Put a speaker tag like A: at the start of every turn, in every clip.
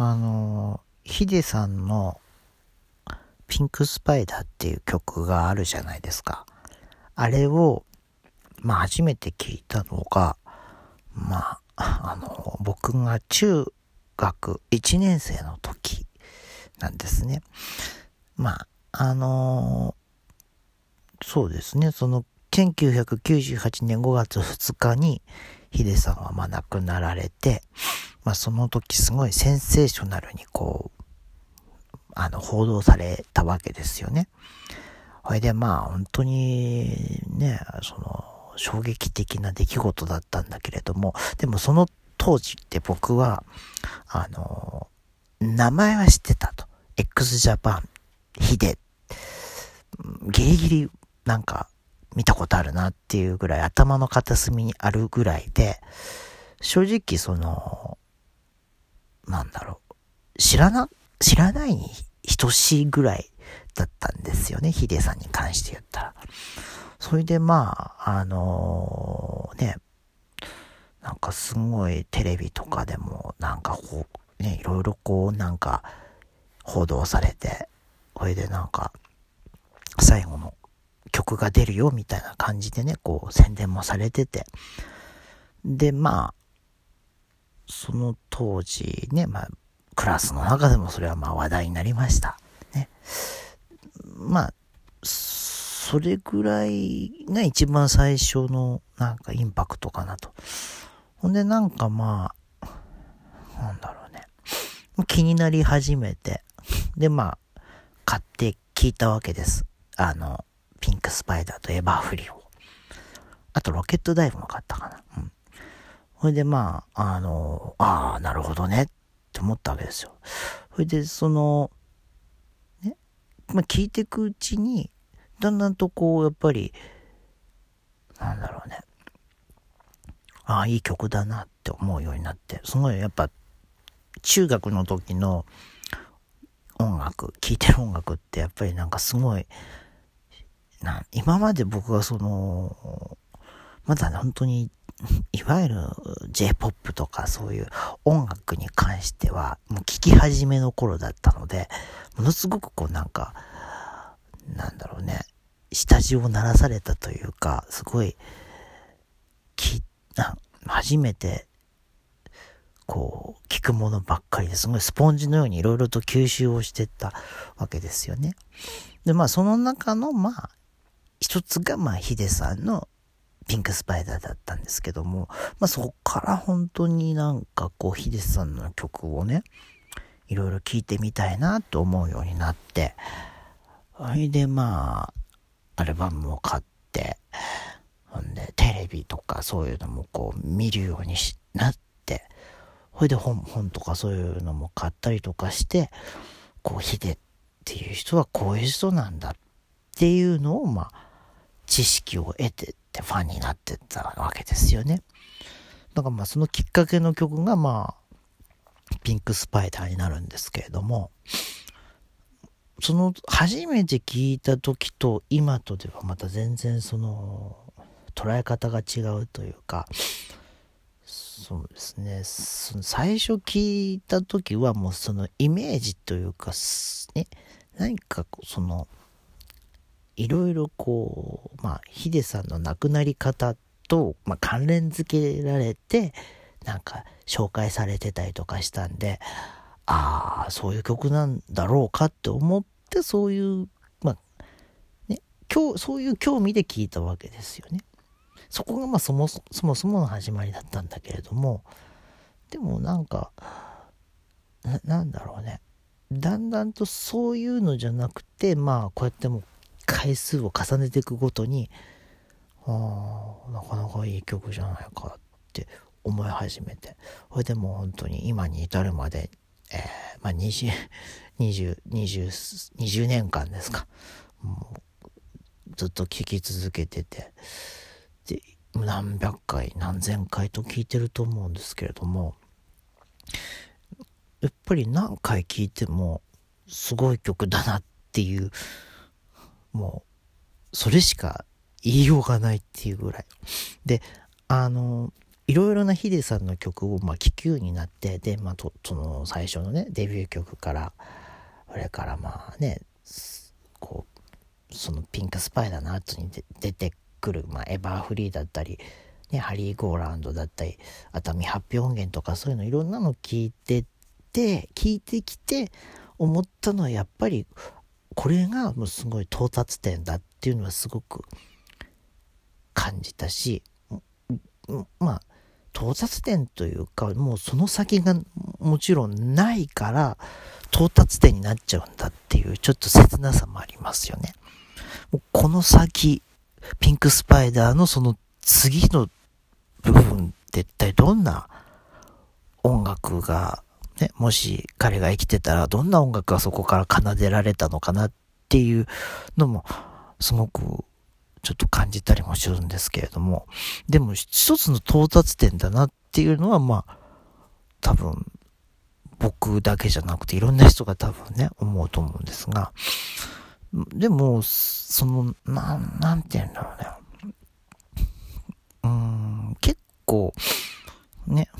A: あの、ヒデさんのピンクスパイダーっていう曲があるじゃないですか。あれを、まあ初めて聞いたのが、まあ、あの、僕が中学1年生の時なんですね。まあ、あのそうですね、その1998年5月2日にヒデさんはまあ亡くなられて、まあその時すごいセンセーショナルにこう、あの、報道されたわけですよね。ほいでまあ本当にね、その、衝撃的な出来事だったんだけれども、でもその当時って僕は、あの、名前は知ってたと。x ジャパン、ヒデ。ギリギリなんか見たことあるなっていうぐらい頭の片隅にあるぐらいで、正直その、なんだろう、知らな、知らないに等しいぐらいだったんですよね、ヒデさんに関して言ったら。それでまあ、あのー、ね、なんかすごいテレビとかでもなんかこう、ね、いろいろこうなんか報道されて、これでなんか最後の曲が出るよみたいな感じでね、こう宣伝もされてて。で、まあ、その当時ね、まあ、クラスの中でもそれはまあ話題になりました。ね。まあ、それぐらいが一番最初のなんかインパクトかなと。ほんでなんかまあ、なんだろうね。気になり始めて。でまあ、買って聞いたわけです。あの、ピンクスパイダーとエバーフリーを。あとロケットダイブも買ったかな。うん。それでまあ、あの、ああ、なるほどねって思ったわけですよ。それでその、ね、まあ聞いていくうちに、だんだんとこう、やっぱり、なんだろうね。ああ、いい曲だなって思うようになって、すごいやっぱ、中学の時の音楽、聴いてる音楽ってやっぱりなんかすごい、な今まで僕はその、まだ本当に、いわゆる J-POP とかそういう音楽に関しては、もう聴き始めの頃だったので、ものすごくこうなんか、なんだろうね、下地を鳴らされたというか、すごい、き、な、初めて、こう、聞くものばっかりですごいスポンジのようにいろいろと吸収をしてったわけですよね。で、まあその中の、まあ、一つが、まあ、ヒデさんのピンクスパイダーだったんですけども、まあそこから本当になんかこう、ヒデさんの曲をね、いろいろ聴いてみたいなと思うようになって、それでまあ、アルバムを買って、ほんで、テレビとかそういうのもこう、見るようになって、ほいで本、本とかそういうのも買ったりとかして、こう、ヒデっていう人はこういう人なんだっていうのを、まあ、知識を得てってファンになってったわけですよね。だからまあそのきっかけの曲がまあ、ピンクスパイダーになるんですけれども、その初めて聞いた時と今とではまた全然その捉え方が違うというか、そうですね。その最初聞いた時はもうそのイメージというか、ね、何かその、いろいろこう、まあ、ヒデさんの亡くなり方と、まあ、関連付けられて、なんか紹介されてたりとかしたんで、ああ、そういう曲なんだろうかって思って、そういう、まあ、ね、今日、そういう興味で聞いたわけですよね。そこがまあそもそもそもの始まりだったんだけれども、でもなんか、ななんだろうね。だんだんとそういうのじゃなくて、まあこうやっても回数を重ねていくごとに、ああ、なかなかいい曲じゃないかって思い始めて、それでもう本当に今に至るまでえー、まあ、20、20、20、20年間ですか。もう、ずっと聴き続けてて、で、何百回、何千回と聴いてると思うんですけれども、やっぱり何回聴いても、すごい曲だなっていう、もう、それしか言いようがないっていうぐらい。で、あの、いろいろなヒデさんの曲を、まあ、聴くようになって、で、まあ、と、その最初のね、デビュー曲から、それからまあね、こう、そのピンクスパイダーの後に出てくる、まあ、エバーフリーだったり、ね、ハリー・ゴーランドだったり、熱海発表音源とかそういうのいろんなの聞いてて、聞いてきて思ったのはやっぱり、これがもうすごい到達点だっていうのはすごく感じたし、まあ、到達点というか、もうその先がもちろんないから、到達点になっちゃうんだっていう、ちょっと切なさもありますよね。もうこの先、ピンクスパイダーのその次の部分って一体どんな音楽が、ね、もし彼が生きてたらどんな音楽がそこから奏でられたのかなっていうのもすごくちょっと感じたりもするんですけれども、でも一つの到達点だなっていうのはまあ多分僕だけじゃなくていろんな人が多分ね思うと思うんですが、でも、その、なん、なんて言うんだろうね。うーん、結構、ね、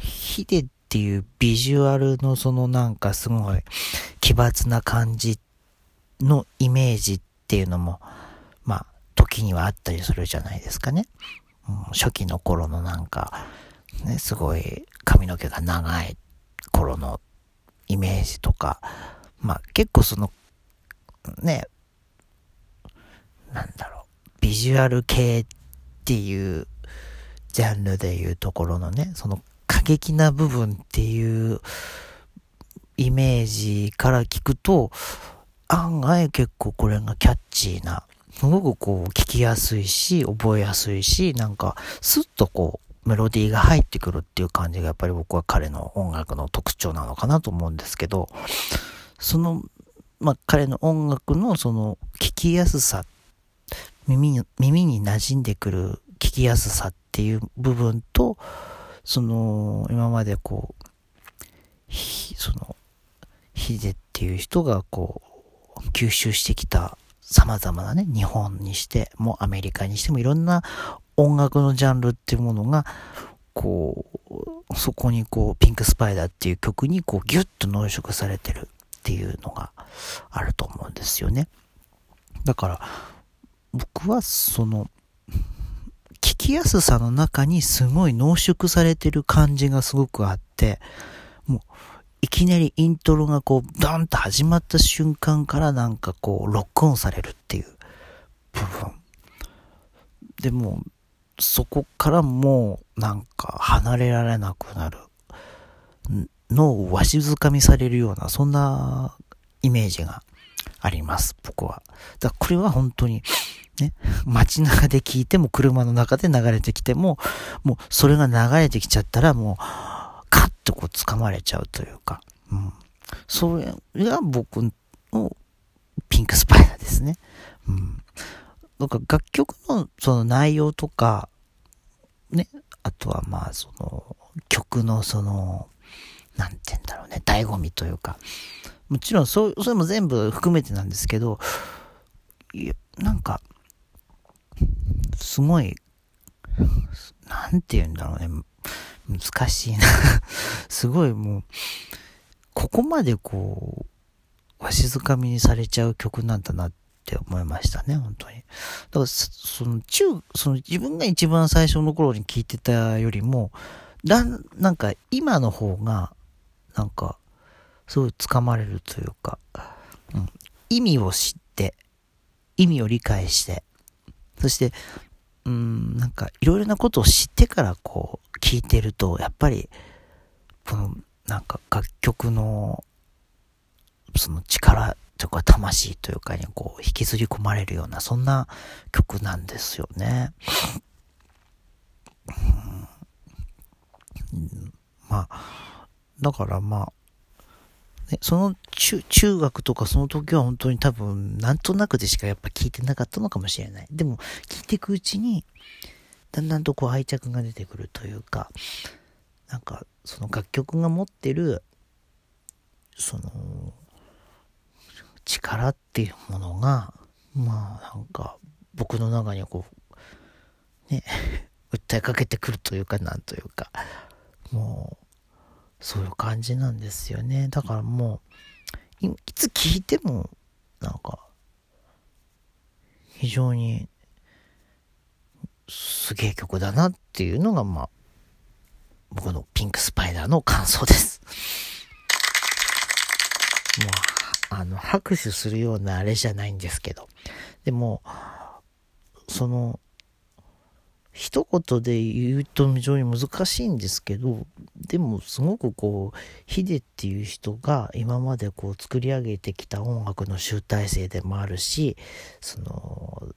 A: ヒデっていうビジュアルのそのなんかすごい奇抜な感じのイメージっていうのも、まあ、時にはあったりするじゃないですかね。うん、初期の頃のなんか、ね、すごい髪の毛が長い頃のイメージとか、まあ結構そのね、なんだろう、ビジュアル系っていうジャンルでいうところのね、その激な部分っていうイメージから聞くと、案外結構これがキャッチーな、すごくこう聞きやすいし、覚えやすいし、なんかスッとこうメロディーが入ってくるっていう感じがやっぱり僕は彼の音楽の特徴なのかなと思うんですけど、そのまあ、彼の音楽のその聞きやすさ、耳に、耳に馴染んでくる聞きやすさっていう部分と、その、今までこう、その、ヒデっていう人がこう、吸収してきた様々なね、日本にしてもアメリカにしてもいろんな音楽のジャンルっていうものが、こう、そこにこう、ピンクスパイダーっていう曲にこう、ギュッと濃縮されてるっていうのがあると思うんですよね。だから、僕はその、聞きやすさの中にすごい濃縮されてる感じがすごくあって、もう、いきなりイントロがこう、ドンと始まった瞬間からなんかこう、ロックオンされるっていう部分。でも、そこからもう、なんか離れられなくなる。のをわしづかみされるような、そんなイメージがあります、僕は。だこれは本当に、ね、街中で聞いても車の中で流れてきても、もうそれが流れてきちゃったらもう、カッとこう掴まれちゃうというか、うん。それが僕のピンクスパイダーですね。うん。なんか楽曲のその内容とか、ね、あとはまあその曲のその、なんて言うんだろうね、醍醐味というか、もちろんそう、それも全部含めてなんですけど、いや、なんか、すごい、なんて言うんだろうね、難しいな。すごいもう、ここまでこう、わしづかみにされちゃう曲なんだなって思いましたね、本当に。だから、その、中、その自分が一番最初の頃に聞いてたよりも、だん、なんか今の方が、なんか、すごい掴まれるというか、うん、意味を知って、意味を理解して、そして、うん、なんか、いろいろなことを知ってからこう、聞いてると、やっぱり、この、なんか楽曲の、その力とか魂というかにこう引きずり込まれるようなそんな曲なんですよね。うん、まあだからまあ、ね、その中、中学とかその時は本当に多分、なんとなくでしかやっぱ聞いてなかったのかもしれない。でも、聞いていくうちに、だんだんとこう愛着が出てくるというか、なんか、その楽曲が持ってる、その、力っていうものが、まあなんか、僕の中にはこう、ね、訴えかけてくるというか、なんというか、もう、そういう感じなんですよね。だからもう、いつ聞いても、なんか、非常に、すげえ曲だなっていうのが、まあ、僕のピンクスパイダーの感想です。もう、あの、拍手するようなあれじゃないんですけど。でも、その、一言で言うと非常に難しいんですけど、でもすごくこう、ヒデっていう人が今までこう作り上げてきた音楽の集大成でもあるし、その、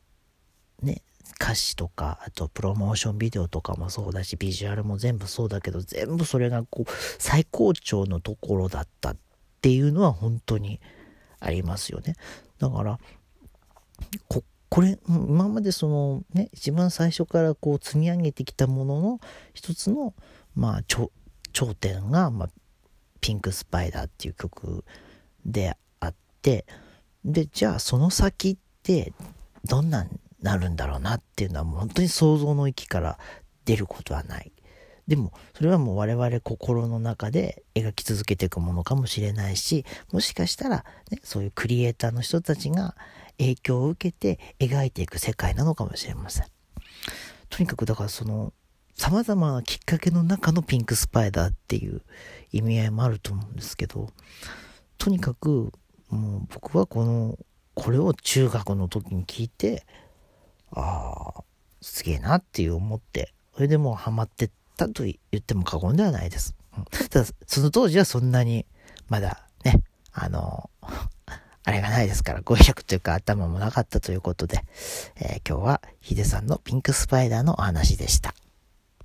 A: ね、歌詞とか、あとプロモーションビデオとかもそうだし、ビジュアルも全部そうだけど、全部それがこう、最高潮のところだったっていうのは本当にありますよね。だから、ここれ、今までそのね、一番最初からこう積み上げてきたものの一つの、まあ、頂点が、まあ、ピンクスパイダーっていう曲であって、で、じゃあその先ってどんなになるんだろうなっていうのはもう本当に想像の域から出ることはない。でも、それはもう我々心の中で描き続けていくものかもしれないし、もしかしたら、ね、そういうクリエイターの人たちが影響を受けて描いていく世界なのかもしれません。とにかくだからその様々なきっかけの中のピンクスパイダーっていう意味合いもあると思うんですけど、とにかくもう僕はこの、これを中学の時に聞いて、ああ、すげえなっていう思って、それでもうハマってったと言っても過言ではないです。ただ、その当時はそんなに、まだね、あの、あれがないですから、語彙というか頭もなかったということで、えー、今日はヒデさんのピンクスパイダーのお話でした。